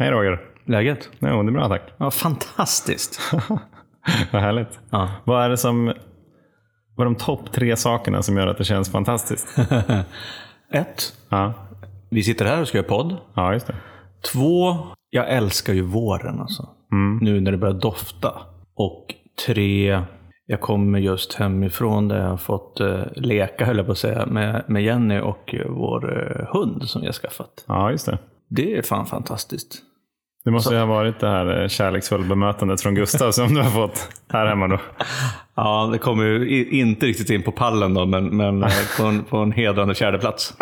Hej Roger. Läget? Jo, det är bra tack. Ja, fantastiskt. Vad härligt. Ja. Vad är det som, vad är de topp tre sakerna som gör att det känns fantastiskt? Ett, Ja, vi sitter här och ska göra podd. ja just det. Två, jag älskar ju våren alltså. Nu när det börjar dofta. Och tre, jag kommer just hemifrån där jag har fått eh, leka, höll jag på att säga, med, med Jenny och eh, vår eh, hund som vi har skaffat. Ja, just det. Det är fan fantastiskt. Det måste ju ha varit det här eh, kärleksfulla bemötandet från Gustav som du har fått här hemma då. Ja, det kommer ju inte riktigt in på pallen då, men, men eh, på, en, på en hedrande fjärdeplats.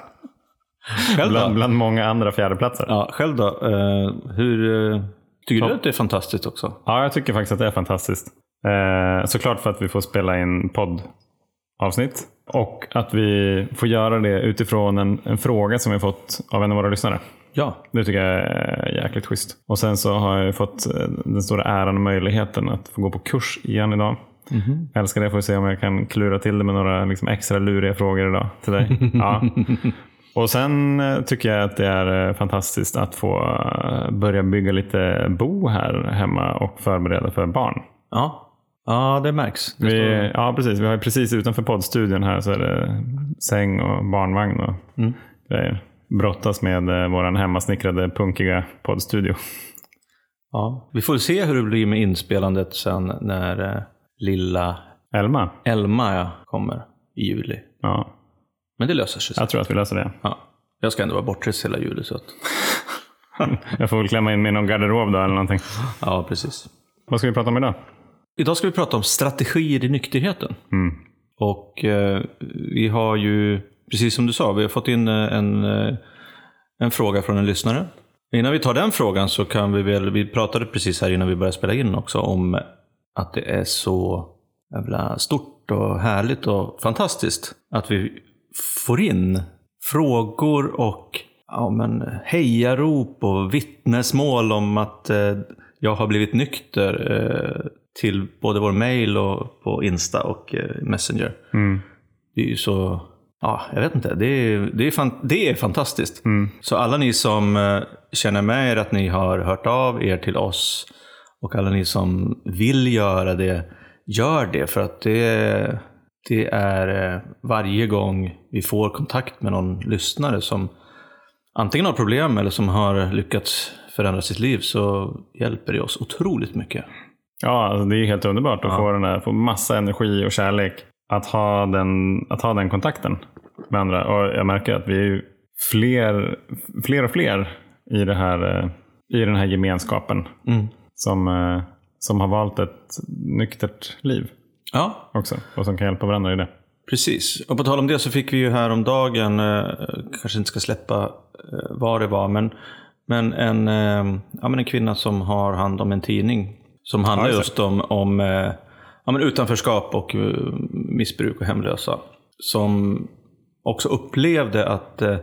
Själv Bland, bland många andra fjärdeplatser. Ja. Ja, själv då? Eh, hur, eh, tycker du att det är fantastiskt också? jag tycker faktiskt att det är fantastiskt. Eh, såklart för att vi får spela in poddavsnitt. Och att vi får göra det utifrån en, en fråga som vi fått av en av våra lyssnare. Ja, Det tycker jag är jäkligt schysst. Och sen så har jag ju fått eh, den stora äran och möjligheten att få gå på kurs igen idag. Jag älskar det. Får vi se om jag kan klura till det med några liksom, extra luriga frågor idag till dig. Ja. Och sen eh, tycker jag att det är eh, fantastiskt att få börja bygga lite bo här hemma och förbereda för barn. ja. ja det märks. Det Vi, ja, precis. Vi har precis utanför poddstudion här så är det säng och barnvagn och grejer. Brottas med eh, vår hemmasnickrade punkiga poddstudio. ja. Vi får se hur det blir med inspelandet sen när eh, lilla Elma? Elma ja, kommer i juli. Ja, Men det löser sig. jag tror att vi löser det. Ja. Jag ska ändå vara bortrest hela juli. Så att... Jag får väl klämma in mig i någon garderob då eller någonting. Ja, precis. Vad ska vi prata om idag? Idag ska vi prata om strategier i nykterheten. Mm. Och eh, vi har ju, precis som du sa, vi har fått in eh, en, eh, en fråga från en lyssnare. Innan vi tar den frågan så kan vi väl, vi pratade precis här innan vi började spela in också om att det är så jävla stort och härligt och fantastiskt att vi får in frågor och ja, men, hejarop och vittnesmål om att eh, jag har blivit nykter eh, till både vår mail och på Insta och eh, Messenger. Mm. Det är ju så, ja, jag vet inte, det är, det är, fan, det är fantastiskt. Så alla ni som eh, känner med er att ni har hört av er till oss och alla ni som vill göra det, gör det. För att det, det är eh, varje gång vi får kontakt med någon lyssnare som antingen har problem eller som har lyckats förändra sitt liv så hjälper det oss otroligt mycket. Ja, alltså det är helt underbart att få, den där, få massa energi och kärlek. Att ha, den, att ha den kontakten med andra. Och jag märker att vi är fler, fler och fler i, det här, eh, i den här gemenskapen. Som, eh, som har valt ett nyktert liv Ja, också. Och som kan hjälpa varandra i det. Precis. Och på tal om det så fick vi ju här om dagen, eh, kanske inte ska släppa vad det var, men, men, en, ja, men en kvinna som har hand om en tidning. Som handlar Ja, just om, om ja, men utanförskap och eh, missbruk och hemlösa. Som också upplevde att, eh,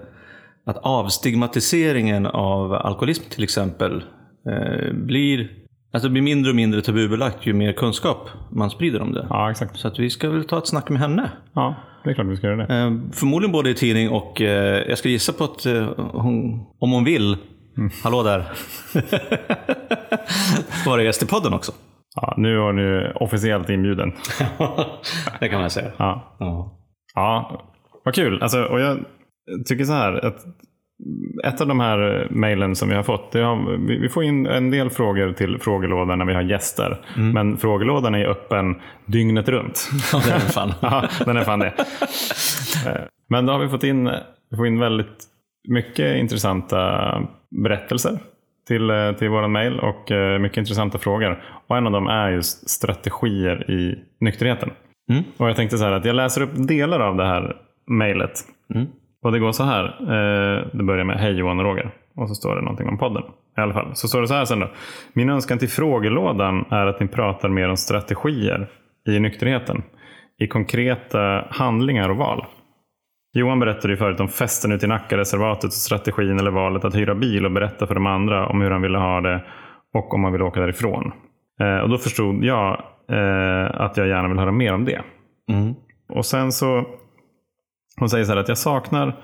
att avstigmatiseringen av alkoholism till exempel eh, blir, alltså det blir mindre och mindre tabubelagt ju mer kunskap man sprider om det. Ja, exakt. Så att vi ska väl ta ett snack med henne. Ja, det är klart vi ska göra det. Förmodligen både i tidning och eh, jag ska gissa på att eh, hon, om hon vill, hallå där, vara gäst i podden också. Ja, nu är du officiellt inbjuden. det kan man säga. Ja. Ja. Ja, vad kul. Alltså, och jag tycker så här. Att ett av de här mejlen som vi har fått. Har, vi- får in en del frågor till frågelådan när vi har gäster. Men frågelådan är öppen dygnet runt. Ja, det är fan. Ja, den är fan det. Eh, Men då har vi fått in, vi får in väldigt mycket intressanta berättelser till, eh, till våran mejl och eh, mycket intressanta frågor. Och en av dem är just strategier i nykterheten. Mm. Och jag tänkte så här att jag läser upp delar av det här mejlet. Mm. Och det går så här. Eh, det börjar med Hej Johan och Roger. Och så står det någonting om podden. I alla fall. Så står det så här sen då. Min önskan till frågelådan är att ni pratar mer om strategier i nykterheten. I konkreta handlingar och val. Johan berättade ju förut om festen ute i Nackareservatet och strategin eller valet att hyra bil och berätta för de andra om hur han ville ha det och om han ville åka därifrån. Eh, och då förstod jag eh, att jag gärna vill höra mer om det. Mm. Och sen så, hon säger så här att jag saknar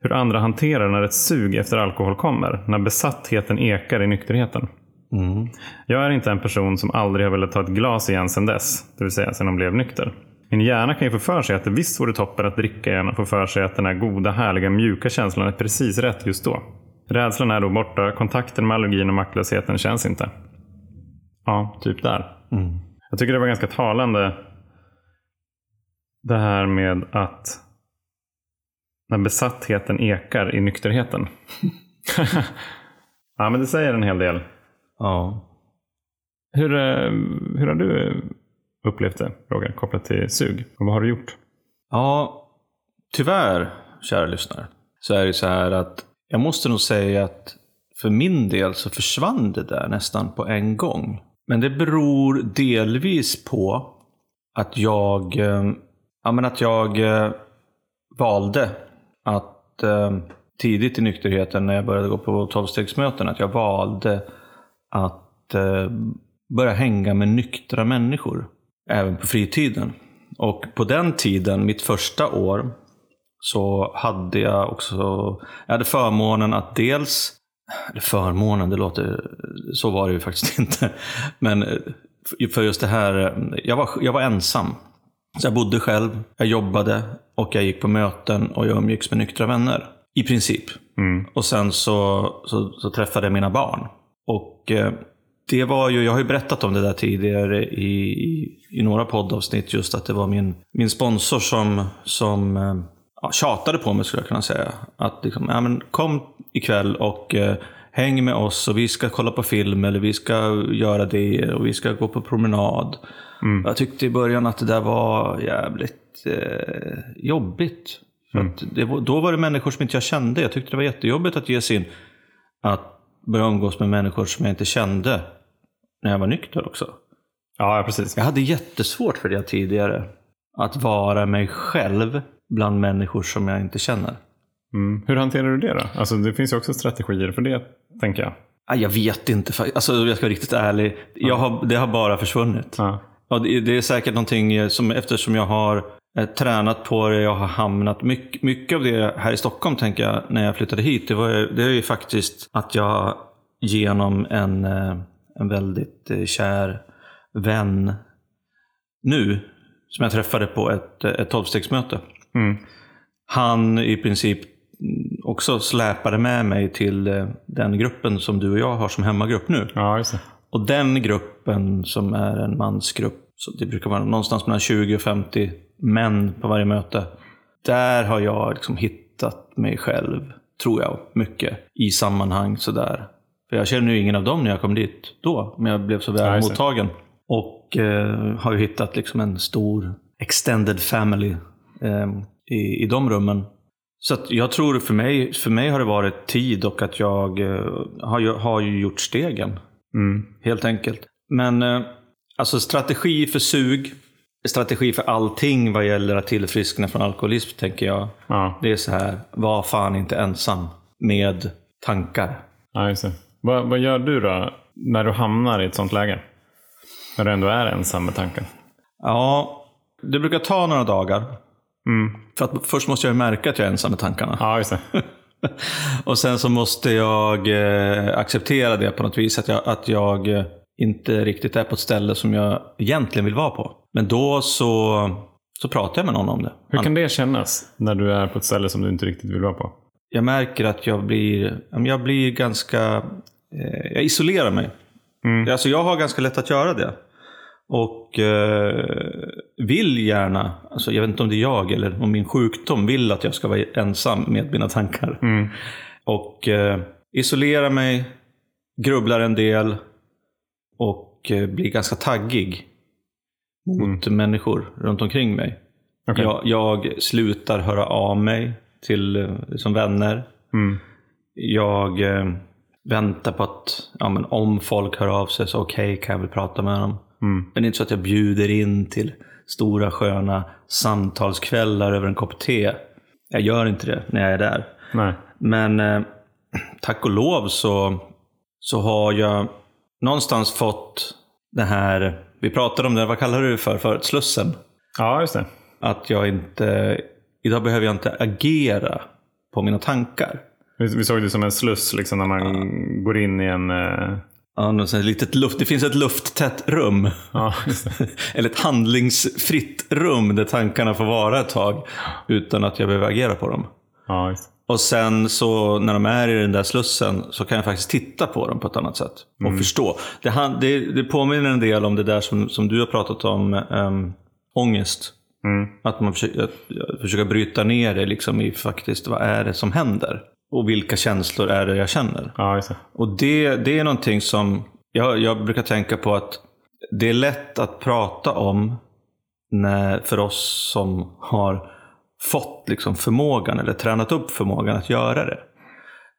Hur andra hanterar när ett sug efter alkohol kommer. När besattheten ekar i nykterheten. Mm. Jag är inte en person som aldrig har velat ta ett glas igen sedan dess. Det vill säga sedan hon blev nykter. Min hjärna kan ju få för sig att det visst vore toppen att dricka igen och få för sig att den här goda, härliga, mjuka känslan är precis rätt just då. Rädslan är då borta, kontakten med allergin och maktlösheten känns inte. Ja, typ där. Mm. Jag tycker det var ganska talande det här med att när besattheten ekar i nykterheten. ja, men det säger en hel del. Ja. Hur, eh, hur har du upplevt det, Roger, kopplat till sug? Och vad har du gjort? Ja, tyvärr, kära lyssnare, så är det så här att jag måste nog säga att för min del så försvann det där nästan på en gång. Men det beror delvis på att jag, eh, ja, men att jag eh, valde att eh, tidigt i nykterheten när jag började gå på tolvstegsmöten, att jag valde att börja hänga med nyktra människor. Även på fritiden. Och på den tiden, mitt första år, så hade jag också jag hade förmånen att dels, eller förmånen, det låter, så var det ju faktiskt inte. Men eh, för just det här, jag var, jag var ensam. Så jag bodde själv, jag jobbade och jag gick på möten och jag umgicks med nyktra vänner. I princip. Mm. Och sen så, så, så träffade jag mina barn. Och eh, det var ju, jag har ju berättat om det där tidigare i, i, i några poddavsnitt, just att det var min, min sponsor som, som eh, ja, tjatade på mig skulle jag kunna säga. Att liksom, ja, men kom ikväll och eh, häng med oss och vi ska kolla på film eller vi ska göra det och vi ska gå på promenad. Mm. Jag tyckte i början att det där var jävligt eh, jobbigt. För att det då var det människor som inte jag kände. Jag tyckte det var jättejobbigt att ge sig in att börja umgås med människor som jag inte kände när jag var nykter också. Ja, precis. Jag hade jättesvårt för det tidigare. Att vara mig själv bland människor som jag inte känner. Mm. Hur hanterar du det då? Alltså, det finns ju också strategier för det, tänker jag. Ah, Jag vet inte. Alltså, jag ska vara riktigt ärlig. Jag har, det har bara försvunnit. Ja. Ja, det, är säkert någonting som eftersom jag har eh, tränat på det, jag har hamnat mycket, mycket av det här i Stockholm tänker jag när jag flyttade hit. Det, var, det är ju faktiskt att jag genom en, eh, en väldigt eh, kär vän nu, som jag träffade på ett, ett tolvstegsmöte. Mm. Han i princip också släpade med mig till eh, den gruppen som du och jag har som hemmagrupp nu. ja. Och den gruppen som är en mansgrupp, så det brukar vara någonstans mellan 20 och 50 män på varje möte. Där har jag liksom hittat mig själv, tror jag, mycket i sammanhang sådär. För jag känner ju ingen av dem när jag kom dit då, men jag blev så väl Ja, mottagen. Och eh, har ju hittat liksom en stor extended family eh, i, i de rummen. Så jag tror för mig, för mig har det varit tid och att jag eh, har, ju, har gjort stegen. Mm. Helt enkelt. Men eh, alltså strategi för sug, strategi för allting vad gäller att tillfriskna från alkoholism tänker jag. Ja. Det är så här, var fan inte ensam med tankar. ja. Vad, vad gör du då när du hamnar i ett sånt läge? När du ändå är ensam med tanken? Ja, det brukar ta några dagar. Mm. För att först måste jag märka att jag är ensam med tankarna. Ja, just. Och sen så måste jag eh, acceptera det på något vis. Att jag, att jag eh, inte riktigt är på ett ställe som jag egentligen vill vara på. Men då så, så pratar jag med någon om det. Hur kan det kännas när du är på ett ställe som du inte riktigt vill vara på? Jag märker att jag blir, jag blir ganska, eh, jag isolerar mig. Mm. Alltså jag har ganska lätt att göra det. Och eh, vill gärna, alltså jag vet inte om det är jag eller om min sjukdom vill att jag ska vara ensam med mina tankar. Mm. Och eh, isolera mig, grubblar en del och eh, blir ganska taggig mot människor runt omkring mig. Okej. Jag, jag slutar höra av mig till eh, som vänner. Mm. Jag eh, väntar på att ja, men om folk hör av sig så okej kan jag väl prata med dem. Mm. Men det är inte så att jag bjuder in till stora sköna samtalskvällar över en kopp te. Jag gör inte det när jag är där. Nej. Men eh, tack och lov så, så har jag någonstans fått det här, vi pratade om det, vad kallar du det för förut? Slussen. Ja, just det. Att jag inte, idag behöver jag inte agera på mina tankar. Vi, vi såg det som en sluss liksom, när man går in i en... Eh... Ja, litet luft, det finns ett lufttätt rum. Ja. Eller ett handlingsfritt rum där tankarna får vara ett tag utan att jag behöver agera på dem. Ja. Och sen så när de är i den där slussen så kan jag faktiskt titta på dem på ett annat sätt. Och förstå. Det, det, det påminner en del om det där som, som du har pratat om, um, ångest. Mm. Att man försöker, att, försöka bryta ner det liksom i faktiskt vad är det som händer? Och vilka känslor är det jag känner? Ja, just det. Och det, det är någonting som jag, jag brukar tänka på att det är lätt att prata om när, för oss som har fått liksom förmågan eller tränat upp förmågan att göra det.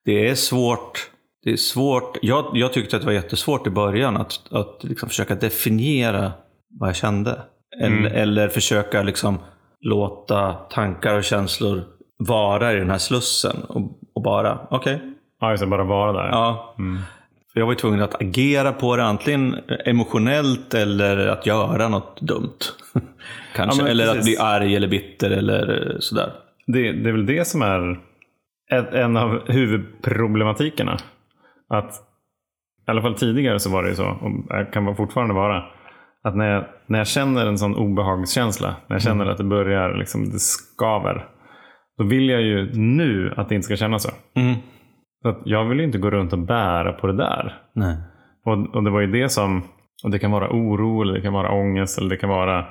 Det är svårt. Det är svårt. Jag, jag tyckte att det var jättesvårt i början att, att liksom försöka definiera vad jag kände. Eller, eller försöka liksom låta tankar och känslor vara i den här slussen. Och, och bara, okej, Ja, just det. Bara vara där. Ja. För jag var ju tvungen att agera på det, antingen emotionellt eller att göra något dumt. Kanske. Ja, eller att precis. bli arg eller bitter eller sådär. Det, det är väl det som är ett, en av huvudproblematikerna. Att, I alla fall tidigare så var det ju så, och det kan fortfarande vara, att när jag, när jag känner en sån obehagskänsla, när jag känner att det börjar, liksom, det skaver, då vill jag ju nu att det inte ska kännas så. Mm. så att jag vill ju inte gå runt och bära på det där. Nej. Och, och det var ju det som, och det kan vara oro, eller det kan vara ångest, eller det kan vara,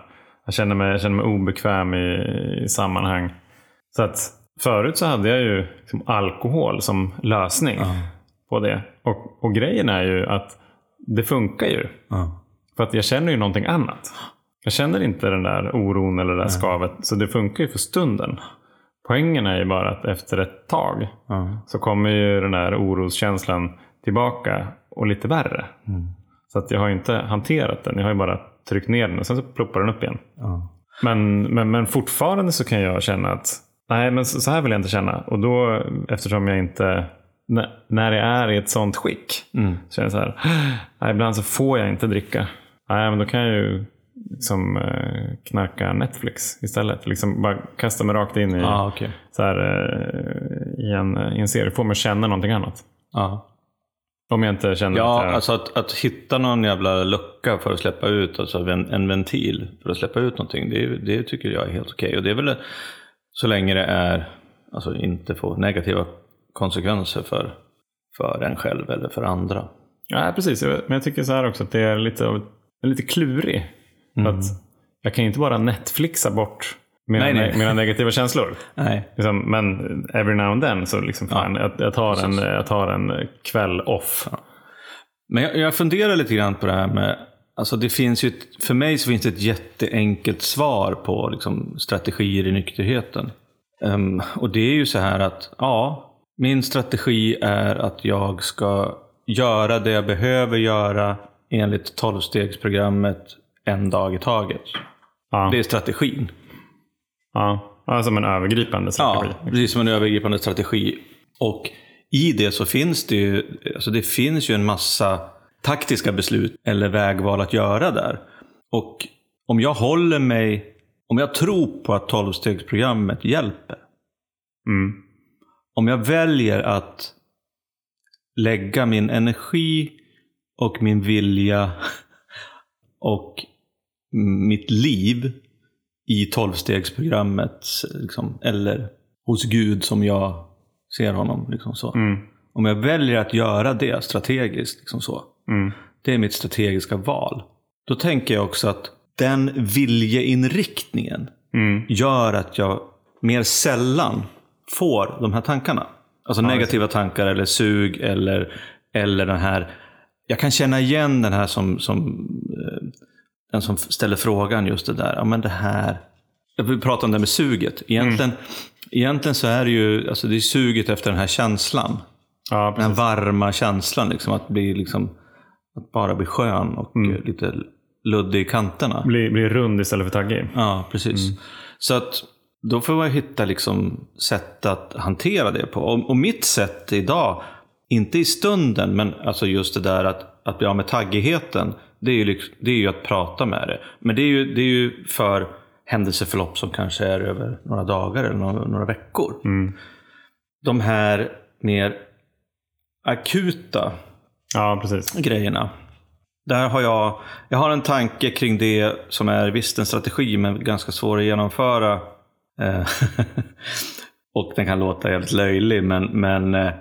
jag känner mig, jag känner mig obekväm i, i sammanhang. Så att förut så hade jag ju liksom alkohol som lösning på det. Och, och grejen är ju att det funkar ju. Ja. För att jag känner ju någonting annat. Jag känner inte den där oron eller det där skavet. Så det funkar ju för stunden. Poängen är ju bara att efter ett tag Ja. så kommer ju den där oroskänslan tillbaka och lite värre. Så att jag har ju inte hanterat den. Jag har ju bara tryckt ner den och sen så ploppar den upp igen. Ja. Men, men, men fortfarande så kan jag känna att nej, men så här vill jag inte känna. Och då, eftersom jag inte, när, jag är i ett sånt skick, Mm. så känner jag så här, ibland så får jag inte dricka. Nej, men då kan jag ju liksom, eh, knarka Netflix istället. Liksom bara kasta mig rakt in i, Ja, okej. så här, eh, i, en, i en serie. Få mig känna någonting annat. Ja. Om jag inte känner Ja, att jag... alltså att, att hitta någon jävla lucka för att släppa ut, alltså en, en ventil för att släppa ut någonting, det, det tycker jag är helt okej. Och det är väl så länge det är, alltså inte får negativa konsekvenser för, för en själv eller för andra. Ja, precis. Men jag tycker så här också att det är lite, av- är lite klurig. Mm. att jag kan ju inte bara Netflixa bort mina, Nej, nej. mina negativa känslor. Nej. Liksom, men every now and then så liksom, fan, jag, jag, tar en, jag tar en kväll off. Men jag, jag funderar lite grann på det här med, alltså det finns ju, ett, för mig så finns det ett jätteenkelt svar på liksom, strategier i nykterheten. Ehm, och det är ju så här att, ja, min strategi är att jag ska göra det jag behöver göra enligt tolvstegsprogrammet en dag i taget. Ja, Det är strategin. ja. ja, som en övergripande strategi. Ja, precis som en övergripande strategi. Och i det så finns det ju, alltså det finns ju en massa taktiska beslut eller vägval att göra där. Och om jag håller mig, om jag tror på att tolvstegsprogrammet hjälper. Mm. Om jag väljer att lägga min energi och min vilja och mitt liv i tolvstegsprogrammet liksom, eller hos Gud som jag ser honom. Liksom så. Mm. Om jag väljer att göra det strategiskt, liksom så, Mm. det är mitt strategiska val. Då tänker jag också att den viljeinriktningen Mm. gör att jag mer sällan får de här tankarna. Alltså negativa tankar eller sug eller, eller den här... Jag kan känna igen den här som, som eh, den som ställer frågan just det där. Ja, men det här. Jag vill prata om det med suget. Egentligen, egentligen så är det ju alltså det är suget efter den här känslan. Ja, Den varma känslan. Liksom, att, bli, liksom, att bara bli skön och eh, lite luddig i kanterna. Bli, bli rund istället för taggig. Ja, precis. Så att då får man hitta liksom sätt att hantera det på. Och, och mitt sätt idag, inte i stunden, men alltså just det där att, att bli av med taggigheten, det är, ju, det är ju att prata med det. Men det är ju, det är ju för händelseförlopp som kanske är över några dagar eller några, några veckor. de här mer akuta Ja, grejerna. Där har jag, jag har en tanke kring det som är visst en strategi men ganska svår att genomföra. Eh, och den kan låta jävligt löjlig men, men eh,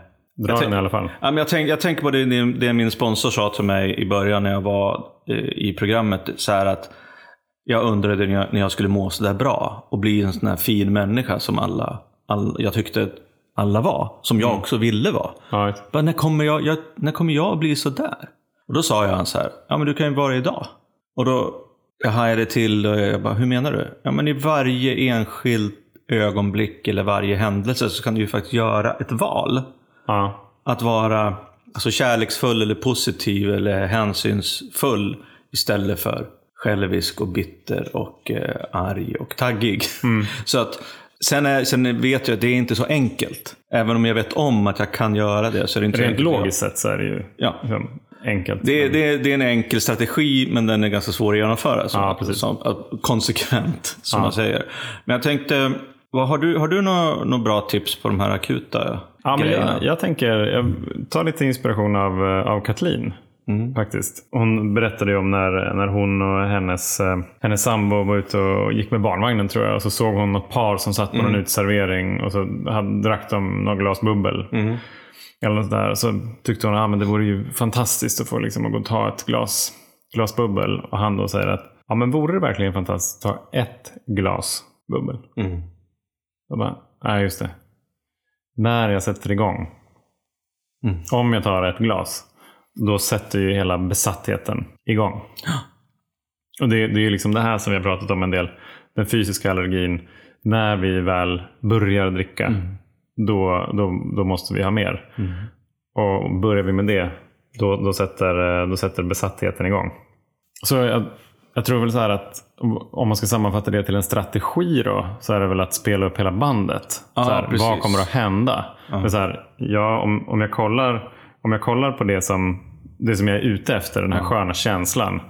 Dra jag den i alla fall. Ja, men jag, tänk, jag tänker på det, det, det min sponsor sa till mig i början när jag var eh, i programmet. Så att jag undrade när jag, när jag skulle må så där bra och bli en sån här fin människa som alla, all, jag tyckte alla var. Som jag också ville vara. Ja. Bara, när, kommer jag, jag, när kommer jag bli så där? Och då sa jag han så här, ja men du kan ju vara idag. Och då jag hajade till och jag bara, hur menar du? Ja men i varje enskilt ögonblick eller varje händelse så kan du ju faktiskt göra ett val. Ja. Att vara alltså, kärleksfull eller positiv eller hänsynsfull istället för självisk och bitter och eh, arg och taggig. Så att, sen, är, sen vet jag att det är inte så enkelt. Även om jag vet om att jag kan göra det så är det inte Rent logiskt sett så är det ju Ja. liksom enkelt. Det, det, det är en enkel strategi, men den är ganska svår att genomföra. Som, Ja, som, konsekvent, som Ja. man säger. Men jag tänkte, vad, har du, har du några några bra tips på de här akuta Ja, men jag, jag tänker, jag tar lite inspiration av, eh, av Kathleen. Mm. Faktiskt. Hon berättade om när, när hon och hennes, eh, hennes sambo var ute och gick med barnvagnen tror jag. Och så såg hon något par som satt på Mm. någon uteservering och så hade, drack de några glas bubbel. Mm. Eller något där. Så tyckte hon att ah, men det vore ju fantastiskt att få liksom, gå och ta ett glas, glas bubbel. Och han då säger att ja, men vore det verkligen fantastiskt att ta ett glas bubbel? Mm. Jag bara, nej just det. När jag sätter igång. Mm. Om jag tar ett glas. Då sätter ju hela besattheten igång. Och det, det är ju liksom det här som vi har pratat om en del. Den fysiska allergin. När vi väl börjar dricka. Mm. Då, då, då måste vi ha mer. Och börjar vi med det. Då, då, sätter, då sätter besattheten igång. Så jag, jag tror väl så här att om man ska sammanfatta det till en strategi då. Så är det väl att spela upp hela bandet. Ja, så här, vad kommer att hända? Men så här, ja, om, om, jag kollar, om jag kollar på det som, det som jag är ute efter. Den här sköna känslan.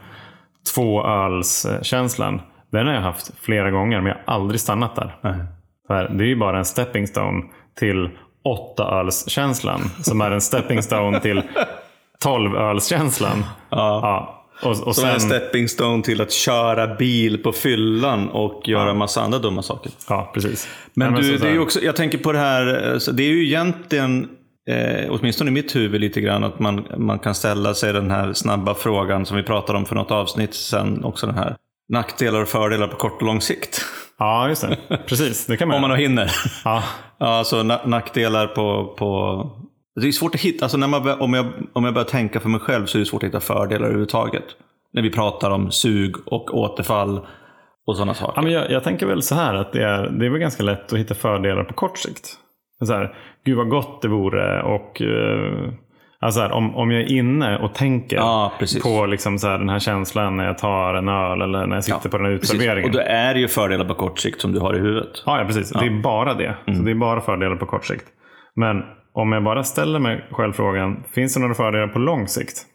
Tvåölskänslan. Den har jag haft flera gånger men jag har aldrig stannat där. Så här, det är ju bara en stepping stone till åttaölskänslan. Som är en stepping stone till tolvölskänslan. Ja. Ja. Och, och Som sen, en stepping stone till att köra bil på fyllan och göra massa andra dumma saker. ja, precis. Men, Nej, du, det är ju också, jag tänker på det här, det är ju egentligen, eh, åtminstone i mitt huvud lite grann, att man, man kan ställa sig den här snabba frågan som vi pratade om för något avsnitt sen, också den här nackdelar och fördelar på kort och lång sikt. Ja, just det. Precis, det kan man Om man hinner. Ja, Ja, alltså na- nackdelar på, på... Det är svårt att hitta, alltså när man, om, jag, om jag börjar tänka för mig själv så är det svårt att hitta fördelar överhuvudtaget. När vi pratar om sug och återfall och sådana saker. Ja, men jag, jag tänker väl så här att det är, det är väl ganska lätt att hitta fördelar på kort sikt. Så här, Gud vad gott det vore och eh, alltså här, om, om jag är inne och tänker Ja, på liksom så här, den här känslan när jag tar en öl eller när jag sitter på den här Precis. uteserveringen. Och då är det ju fördelar på kort sikt som du har i huvudet. Ja, ja precis. Det är bara det. Mm. Så det är bara fördelar på kort sikt. Men om jag bara ställer mig själv frågan, finns det några fördelar på lång sikt?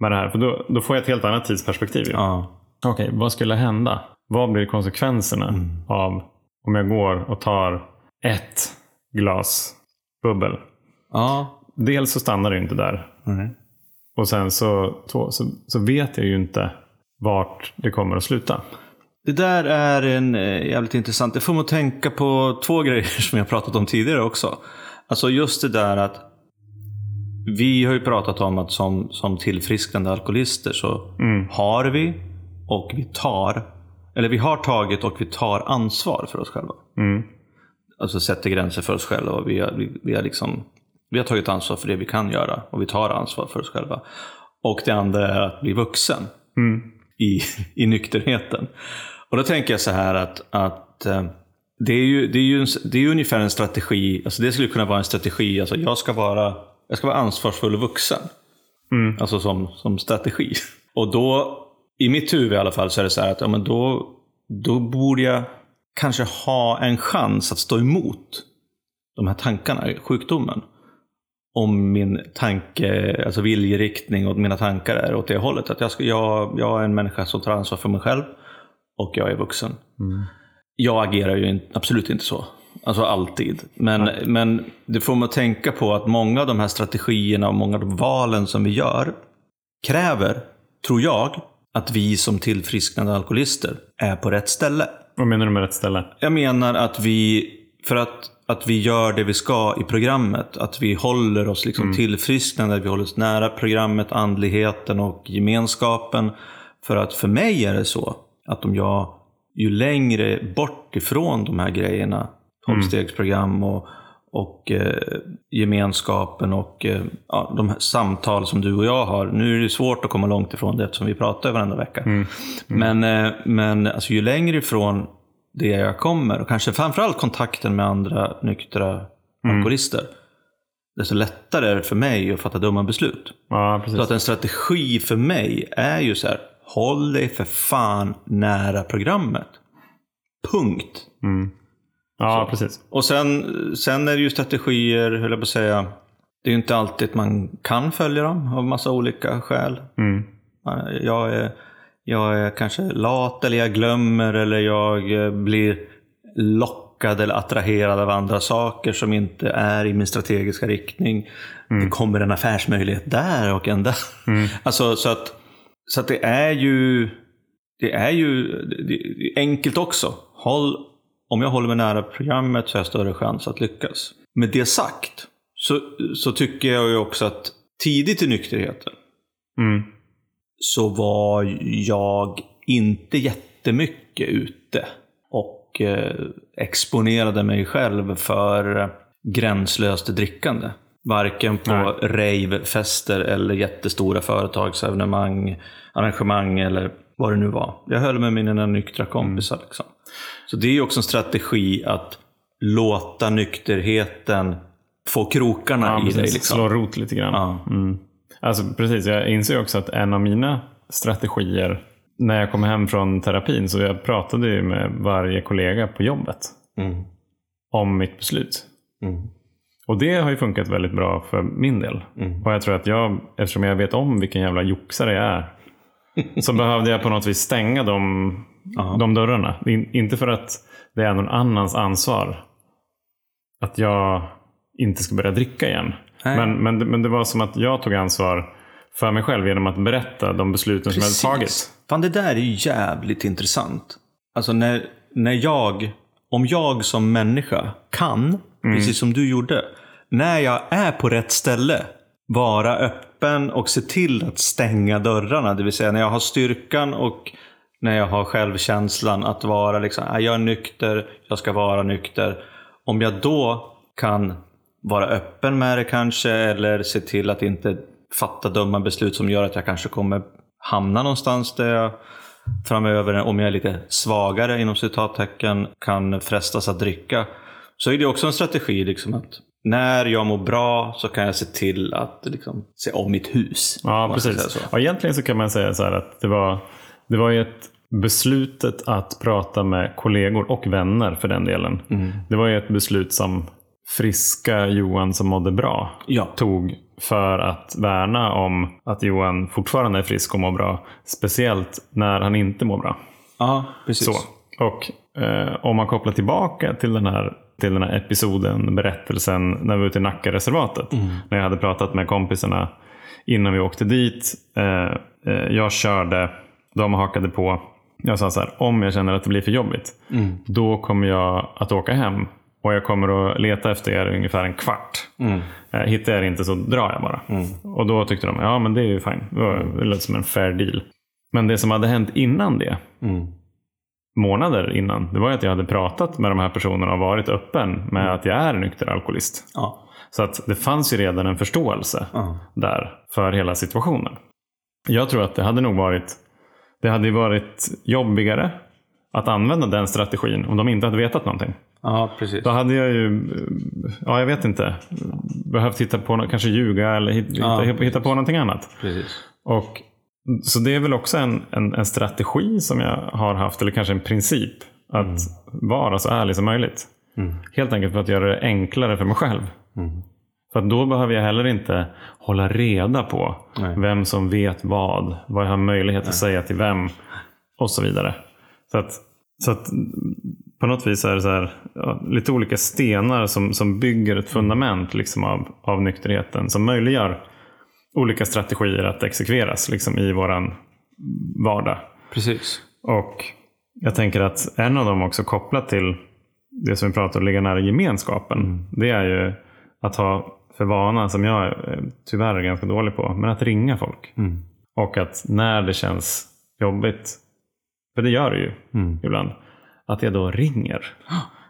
Med det här? För då, då får jag ett helt annat tidsperspektiv. ju. Ja. Okej, vad skulle hända? Vad blir konsekvenserna Mm. av om jag går och tar ett glas bubbel? Ja. Dels så stannar det inte där. Mm. Och sen så, så, så, så vet jag ju inte vart det kommer att sluta. Det där är en eh, jävligt intressant. Det får att tänka på två grejer som jag pratat om tidigare också. Alltså just det där att vi har ju pratat om att som, som tillfrisknande alkoholister så har vi och vi tar, eller vi har tagit och vi tar ansvar för oss själva. Mm. Alltså sätter gränser för oss själva. Och vi, har, vi, vi, har liksom, vi har tagit ansvar för det vi kan göra och vi tar ansvar för oss själva. Och det andra är att bli vuxen Mm. i, i nykterheten. Och då tänker jag så här att, att eh, det, är ju, det, är ju en, det är ju ungefär en strategi, alltså det skulle kunna vara en strategi, alltså jag ska vara, jag ska vara ansvarsfull och vuxen. Mm. Alltså som, som strategi. Och då, i mitt huvud i alla fall, så är det så här att ja, men då, då borde jag kanske ha en chans att stå emot de här tankarna, sjukdomen. Om min tanke, alltså viljeriktning och mina tankar är åt det hållet. Att jag, ska, jag, jag är en människa som tar ansvar för mig själv och jag är vuxen. Mm. Jag agerar ju absolut inte så. Alltså alltid. Men, men det får man tänka på att många av de här strategierna och många av de valen som vi gör kräver, tror jag, att vi som tillfrisknande alkoholister är på rätt ställe. Vad menar du med rätt ställe? Jag menar att vi, för att, att vi gör det vi ska i programmet, att vi håller oss liksom tillfrisknande, att vi håller oss nära programmet, andligheten och gemenskapen. För att för mig är det så att om jag, ju längre bort ifrån de här grejerna, tolvstegsprogram och, och eh, gemenskapen och eh, ja, de här samtal som du och jag har. Nu är det svårt att komma långt ifrån det eftersom vi pratar varenda vecka. Men, eh, men alltså, ju längre ifrån det jag kommer, och kanske framförallt kontakten med andra nyktra alkoholister, desto lättare är det för mig att fatta dumma beslut. Ja, Så att en strategi för mig är ju så här, håll dig för fan nära programmet. Punkt. Ja, precis. Och sen, sen är det ju strategier, höll jag på att säga, det är ju inte alltid man kan följa dem av massa olika skäl. Mm. Jag är, jag är kanske lat eller jag glömmer eller jag eh, blir lockad eller attraherad av andra saker som inte är i min strategiska riktning. Det kommer en affärsmöjlighet där och en där. Alltså, så, att, så att det är ju, det är ju det är enkelt också. Håll, om jag håller mig nära programmet så har jag större chans att lyckas. Med det sagt så, så tycker jag ju också att tidigt i nykterheten Mm. så var jag inte jättemycket ute och eh, exponerade mig själv för eh, gränslöst drickande. Varken på Nej. ravefester eller jättestora företagsevenemang, arrangemang eller vad det nu var. Jag höll med mina nyktra kompisar. Liksom. Så det är också en strategi att låta nykterheten få krokarna Ja, i dig. precis. Liksom. Slå rot lite grann. Ja. Mm. Alltså, precis, jag inser också att en av mina strategier när jag kom hem från terapin, så jag pratade ju med varje kollega på jobbet Mm. om mitt beslut. Mm. Och det har ju funkat väldigt bra för min del. Mm. Och jag tror att jag, eftersom jag vet om vilken jävla joxare jag är, så behövde jag på något vis stänga de, de dörrarna. In, inte för att det är någon annans ansvar att jag inte ska börja dricka igen. Nej. Men, men, men det var som att jag tog ansvar för mig själv genom att berätta de besluten som jag hade tagit. Fan, det där är ju jävligt intressant. Alltså när, när jag, om jag som människa kan, precis som du gjorde, när jag är på rätt ställe, vara öppen och se till att stänga dörrarna. Det vill säga när jag har styrkan och när jag har självkänslan att vara liksom, "Ah, jag är nykter, jag ska vara nykter. Om jag då kan vara öppen med det kanske eller se till att inte fatta dumma beslut som gör att jag kanske kommer hamna någonstans där jag framöver, om jag är lite svagare inom citattecken, kan frestas att dricka. Så är det också en strategi liksom att när jag mår bra så kan jag se till att liksom, se om mitt hus. Ja, precis. så. Ja, egentligen så kan man säga så här att det var, det var ju ett beslutet att prata med kollegor och vänner för den delen. Mm. Det var ju ett beslut som friska Johan som mådde bra Ja. tog för att värna om att Johan fortfarande är frisk och mår bra. Speciellt när han inte mår bra. Ja, precis. Så. Och eh, om man kopplar tillbaka till den här till den här episoden, berättelsen när vi var ute i Nackareservatet. När jag hade pratat med kompisarna innan vi åkte dit. Eh, eh, jag körde, de hakade på. Jag sa så här, om jag känner att det blir för jobbigt, då kommer jag att åka hem. Och jag kommer att leta efter er ungefär en kvart. Eh, hittar jag er inte så drar jag bara. Och då tyckte de, ja men det är ju fine. Det, var, det lät som en fair deal. Men det som hade hänt innan det, Mm. Månader innan, det var att jag hade pratat med de här personerna och varit öppen med att jag är nykter alkoholist. Ja. Så att det fanns ju redan en förståelse Ja. där för hela situationen. Jag tror att det hade nog varit, det hade varit jobbigare att använda den strategin om de inte hade vetat någonting. ja, precis. Då hade jag ju, ja jag vet inte, behövt hitta på, kanske ljuga eller hit- Ja, hitta, hitta på någonting annat. precis. Och, så det är väl också en, en, en strategi som jag har haft, eller kanske en princip, att vara så ärlig som möjligt. Helt enkelt för att göra det enklare för mig själv. För att då behöver jag heller inte hålla reda på Nej. vem som vet vad, vad jag har möjlighet att säga till vem och så vidare. Så att, så att på något vis är det så här, ja, lite olika stenar som, som bygger ett fundament liksom av, av nykterheten. Som möjliggör olika strategier att exekveras liksom, i våran vardag. Precis. Och jag tänker att en av dem också kopplat till det som vi pratar om, ligga nära gemenskapen. Det är ju att ha för vana, som jag tyvärr är ganska dålig på, men att ringa folk. Mm. Och att när det känns jobbigt, för det gör det ju ibland, att jag då ringer.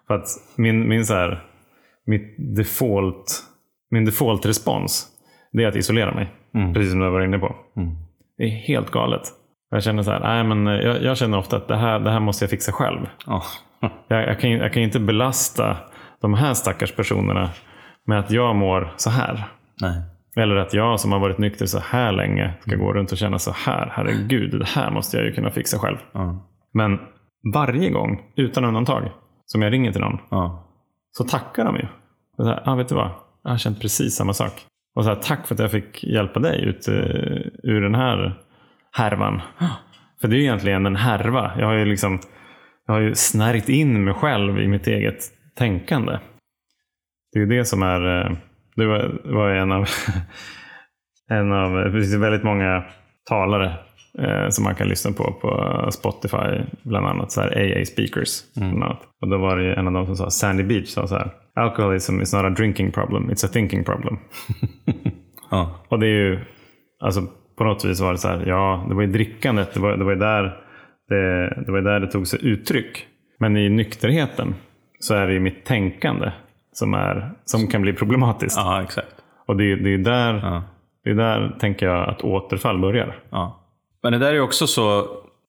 För att min, min så här, mitt default, min default-respons, det är att isolera mig. Precis som du var inne på. Det är helt galet. Jag känner så här, nej men eh, jag, jag känner ofta att det här, det här måste jag fixa själv. Ja. Jag, jag, kan, jag kan inte belasta de här stackars personerna med att jag mår så här. Nej. Eller att jag som har varit nykter så här länge ska gå runt och känna så här. Herregud, det här måste jag ju kunna fixa själv. Ja. Men varje gång, utan undantag, som jag ringer till någon, Ja. så tackar de ju. Och så här, ah, vet du vad? Jag har känt precis samma sak. Och så här, tack för att jag fick hjälpa dig ut uh, ur den här härvan. För det är ju egentligen en härva. Jag har ju liksom jag har ju snärjt in mig själv i mitt eget tänkande. Det är ju det som är, eh, det var, var en av, en av, det finns väldigt många talare eh, som man kan lyssna på på Spotify, bland annat så här AA speakers. Bland annat. Och då var det en av dem som sa, Sandy Beach sa så här, alcoholism is not a drinking problem, it's a thinking problem. Ja. Och det är ju, alltså på något vis var det så här, ja, det var ju drickandet, det var, det var ju där det, det var där det tog sig uttryck. Men i nykterheten så är det ju mitt tänkande som, är, som kan bli problematiskt. ja, exakt. Och det, är- det är ju där, Ja. det är där, tänker jag, att återfall börjar. Ja. Men det där är också så,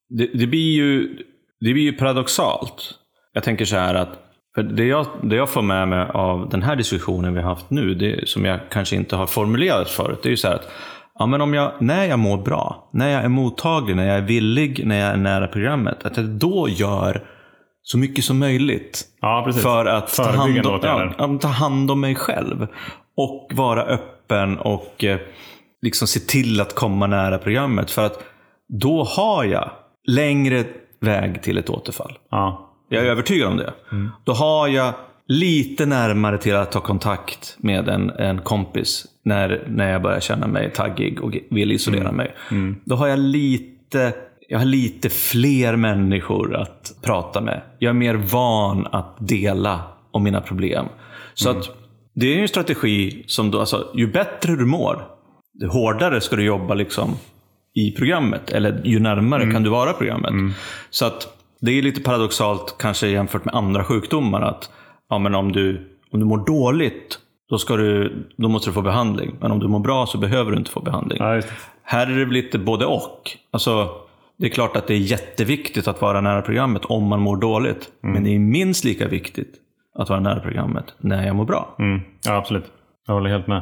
det, det, blir ju, det blir ju paradoxalt. Jag tänker så här att, för det jag, det jag får med mig av den här diskussionen vi har haft nu, det, som jag kanske inte har formulerat förut, det är ju så här att ja, men om jag, när jag mår bra, när jag är mottaglig, när jag är villig, när jag är nära programmet, att jag då gör så mycket som möjligt Ja, för att ta hand, om, ja, ta hand om mig själv. Och vara öppen och eh, liksom se till att komma nära programmet. För att då har jag längre väg till ett återfall. Ja, Jag är övertygad om det. Då har jag lite närmare till att ta kontakt med en, en kompis när, när jag börjar känna mig taggig och vill isolera mig. Då har jag lite, jag har lite fler människor att prata med. Jag är mer van att dela om mina problem. Så att det är ju en strategi som då, alltså, ju bättre du mår, det hårdare ska du jobba liksom i programmet. Eller ju närmare kan du vara programmet. Så att det är lite paradoxalt kanske jämfört med andra sjukdomar. att ja, men om, du, om du mår dåligt, då, ska du, då måste du få behandling. Men om du mår bra så behöver du inte få behandling. ja. Här är det lite både och. Alltså, det är klart att det är jätteviktigt att vara nära programmet om man mår dåligt. Men det är minst lika viktigt att vara nära programmet när jag mår bra. Mm. Ja, absolut. Jag håller helt med.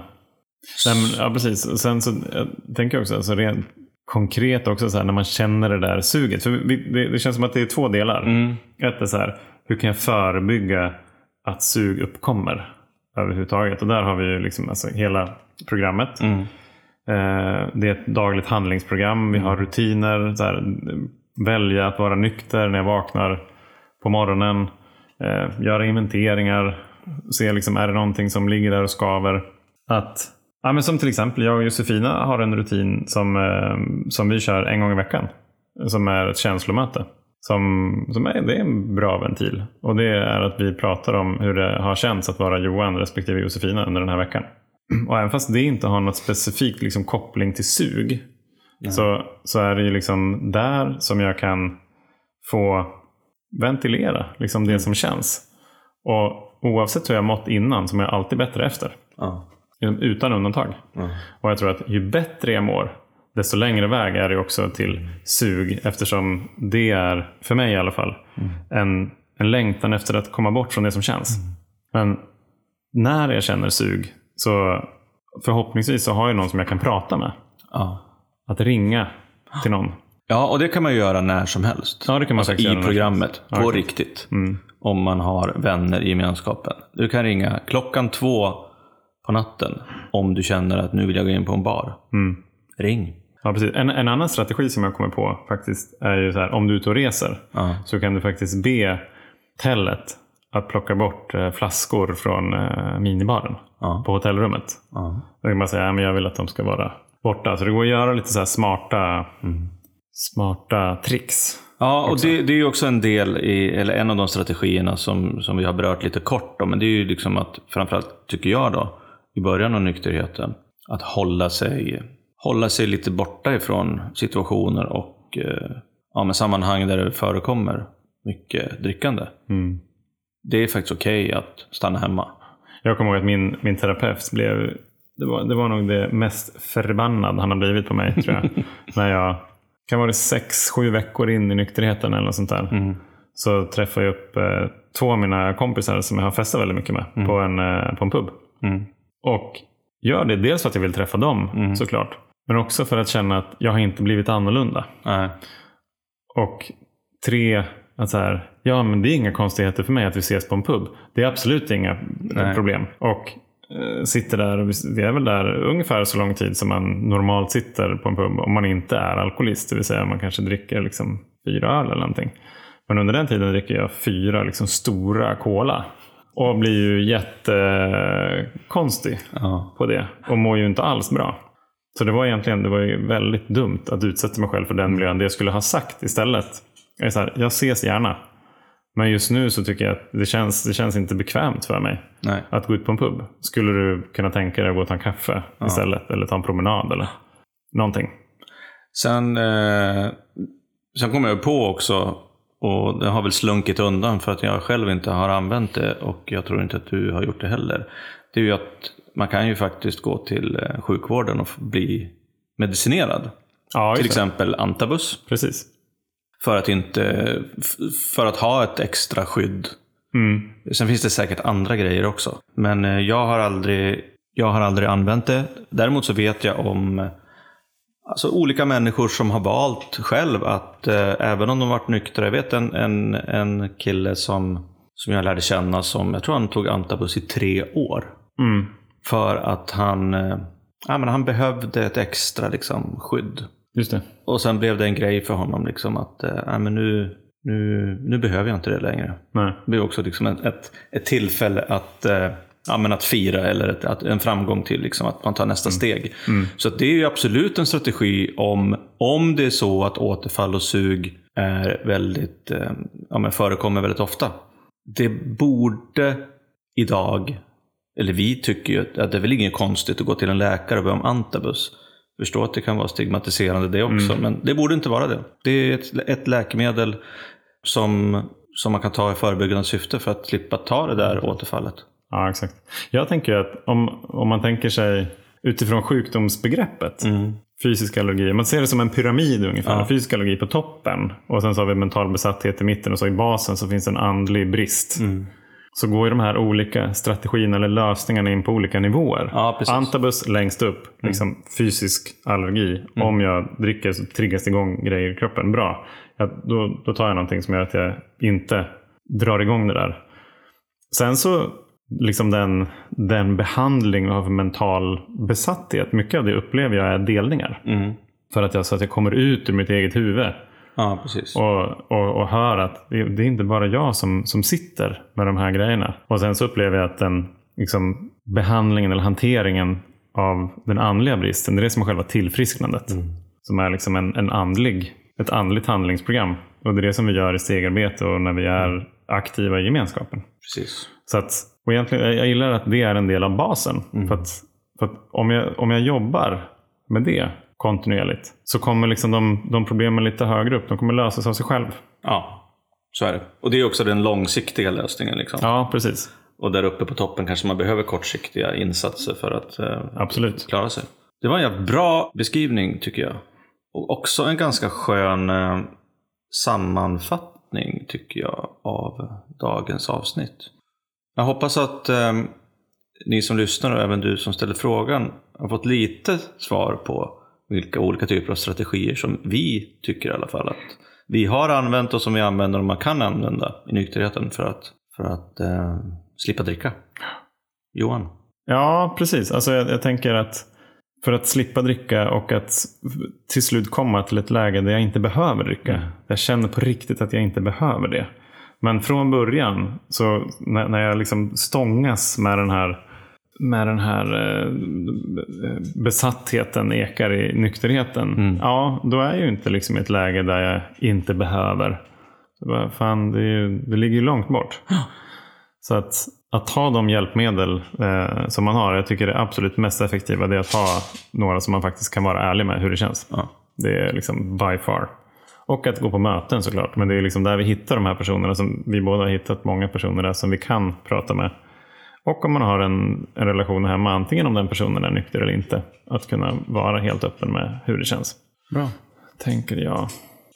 Nej, men, ja, precis. Sen så jag tänker jag också, alltså, rent konkret också, så här, när man känner det där suget. För det, det känns som att det är två delar. Ett är så här, hur kan jag förebygga att sug uppkommer överhuvudtaget? Och där har vi ju liksom, alltså, hela programmet. Eh, det är ett dagligt handlingsprogram. Vi har rutiner. Så här, välja att vara nykter när jag vaknar på morgonen. Eh, göra inventeringar. Se liksom, är det någonting som ligger där och skaver. Att, ja, men som till exempel, jag och Josefina har en rutin som, eh, som vi kör en gång i veckan. Som är ett känslomöte. Som, som är, det är en bra ventil. Och det är att vi pratar om hur det har känts att vara Johan respektive Josefina under den här veckan. Och även fast det inte har något specifikt liksom, koppling till sug. Så, så är det ju liksom där som jag kan få ventilera liksom det som känns. Och oavsett hur jag mått innan så mår jag alltid bättre efter. Ja. Utan undantag. Och jag tror att ju bättre jag mår, desto längre väg är det också till sug. Eftersom det är, för mig i alla fall, en, en längtan efter att komma bort från det som känns. Men när jag känner sug, så förhoppningsvis så har jag någon som jag kan prata med. Ja. Att ringa till någon. ja, och det kan man ju göra när som helst. Ja, det kan man alltså, I programmet, Ja, på okej. riktigt. Mm. Om man har vänner i gemenskapen. Du kan ringa klockan två på natten om du känner att nu vill jag gå in på en bar. Mm. Ring. Ja, precis. En, en annan strategi som jag kommer på faktiskt är ju så här, om du är ute och reser Ja. så kan du faktiskt be Tellet att plocka bort eh, flaskor från eh, minibaren Ja. på hotellrummet. Ja. Då kan man säga att jag vill att de ska vara borta. Så det går att göra lite så smarta, smarta tricks. Ja, och det, det är ju också en del i, eller en av de strategierna som, som vi har berört lite kort om. Men det är ju liksom att, framförallt tycker jag då, i början av nykterheten, att hålla sig, hålla sig lite borta ifrån situationer och eh, ja, med sammanhang där det förekommer mycket drickande. Mm. Det är faktiskt okej att stanna hemma. Jag kommer ihåg att min, min terapeut blev, det var, det var nog det mest förbannad han har blivit på mig tror jag. När jag, kan vara det sex, sju veckor in i nykterheten eller något sånt där. Så träffade jag upp eh, två av mina kompisar som jag har festat väldigt mycket med på, en, eh, på en pub. Mm. Och gör det dels för att jag vill träffa dem såklart. Men också för att känna att jag har inte blivit annorlunda. Nej. Och tre, att så här, ja men det är inga konstigheter för mig att vi ses på en pub. Det är absolut inga Nej. problem. Och eh, sitter där, och vi, vi är väl där ungefär så lång tid som man normalt sitter på en pub. Om man inte är alkoholist, det vill säga man kanske dricker liksom fyra öl eller någonting. Men under den tiden dricker jag fyra liksom stora cola. Och blir ju jättekonstig Ja. på det. Och mår ju inte alls bra. Så det var egentligen det var ju väldigt dumt att utsätta mig själv för den miljön. Det jag skulle ha sagt istället. är så här, jag ses gärna. Men just nu så tycker jag att det känns, det känns inte bekvämt för mig Nej. att gå ut på en pub. Skulle du kunna tänka dig att gå och ta en kaffe istället? Eller ta en promenad eller någonting? Sen, eh, sen kom jag på också, och det har väl slunkit undan för att jag själv inte har använt det och jag tror inte att du har gjort det heller. Det är ju att man kan ju faktiskt gå till eh, sjukvården och bli medicinerad. Ja, Till exempel antabus. Precis. För att, inte, för att ha ett extra skydd. Mm. Sen finns det säkert andra grejer också. Men eh, jag har aldrig, jag har aldrig använt det. Däremot så vet jag om eh, alltså, olika människor som har valt själv att eh, även om de varit nyktra. Jag vet en, en, en kille som, som jag lärde känna som, jag tror han tog antabus i tre år. Mm. För att han, eh, ja, men han behövde ett extra liksom, skydd. Just det. Och sen blev det en grej för honom liksom att eh, ja, men nu, nu, nu behöver jag inte det längre. Nej. Det blir också liksom ett, ett, ett tillfälle att, eh, ja, men att fira eller ett, att, en framgång till, liksom, att man tar nästa steg. Så att det är ju absolut en strategi om, om det är så att återfall och sug är väldigt, eh, ja, men förekommer väldigt ofta. Det borde idag, eller vi tycker ju att det är väl inget konstigt att gå till en läkare och be om antabus. Förstår att det kan vara stigmatiserande det också, men det borde inte vara det. Det är ett, ett läkemedel som, som man kan ta i förebyggande syfte för att slippa ta det där återfallet. Ja, exakt. Jag tänker att om, om man tänker sig utifrån sjukdomsbegreppet. Fysisk allergi. Man ser det som en pyramid ungefär. Ja. Fysisk allergi på toppen. Och sen så har vi mental besatthet i mitten. Och så i basen så finns en andlig brist. Så går ju de här olika strategierna eller lösningarna in på olika nivåer. Ja. Antabus längst upp. Liksom fysisk allergi. Om jag dricker så triggas det igång grejer i kroppen. Bra. Ja, då, då tar jag någonting som gör att jag inte drar igång det där. Sen så, liksom den, den behandling av mental besatthet, mycket av det upplever jag är delningar. Mm. För att jag, så att jag kommer ut ur mitt eget huvud Ja, precis. och, och, och hör att det, det är inte bara jag som, som sitter med de här grejerna. Och sen så upplever jag att den liksom, behandlingen eller hanteringen av den andliga bristen, det är det som är själva tillfrisknandet. Som är liksom en, en andlig, ett andligt handlingsprogram. Och det är det som vi gör i stegarbete och när vi är aktiva i gemenskapen. precis. Så att, och egentligen, jag- gillar att det är en del av basen. För att, för att om, jag, om jag jobbar med det kontinuerligt så kommer liksom de, de problemen lite högre upp. De kommer lösas av sig själv. Ja, så är det. Och det är också den långsiktiga lösningen. Liksom. Ja, precis. Och där uppe på toppen kanske man behöver kortsiktiga insatser för att eh, Absolut. klara sig. Det var en jävla bra beskrivning tycker jag. Och också en ganska skön eh, sammanfattning tycker jag av dagens avsnitt. Jag hoppas att eh, ni som lyssnar och även du som ställer frågan har fått lite svar på vilka olika typer av strategier som vi tycker i alla fall att vi har använt och som vi använder och man kan använda i nykterheten för att, för att eh, slippa dricka. Johan? Ja, precis. Alltså jag, jag tänker att för att slippa dricka och att till slut komma till ett läge där jag inte behöver dricka. Jag känner på riktigt att jag inte behöver det. Men från början, så när, när jag liksom stångas med den här med den här eh, besattheten ekar i nykterheten. Ja, då är jag ju inte liksom i ett läge där jag inte behöver. Bara, Fan, det, ju, det ligger ju långt bort. Så att, att ha de hjälpmedel eh, som man har, jag tycker det absolut mest effektiva det är att ha några som man faktiskt kan vara ärlig med hur det känns. Ja. Det är liksom by far. Och att gå på möten såklart. Men det är liksom där vi hittar de här personerna. som Vi båda har hittat många personer där som vi kan prata med. Och om man har en, en relation hemma, antingen om den personen är nykter eller inte. Att kunna vara helt öppen med hur det känns. Bra. Tänker jag.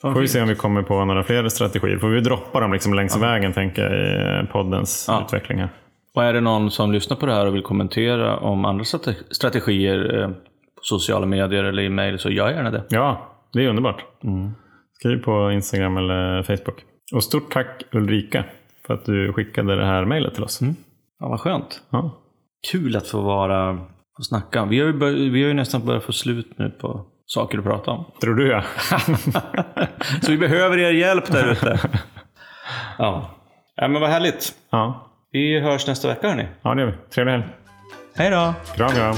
Får vi se om vi kommer på några fler strategier. Får vi droppa dem liksom längs vägen tänker jag i poddens Ja. utveckling här. Och är det någon som lyssnar på det här och vill kommentera om andra strate- strategier eh, på sociala medier eller i mail så gör gärna det. Ja, det är underbart. Skriv på Instagram eller Facebook. Och stort tack Ulrika för att du skickade det här mejlet till oss. Ja, vad skönt. Ja. Kul att få vara och snacka. Vi har, ju bör- vi har ju nästan börjat få slut nu på saker att prata om. Tror du ja. Så vi behöver er hjälp där ute. ja. ja, men vad härligt. ja. Vi hörs nästa vecka hörni. Ja, det gör vi. Trevlig helg. Hej då! Kram, kram.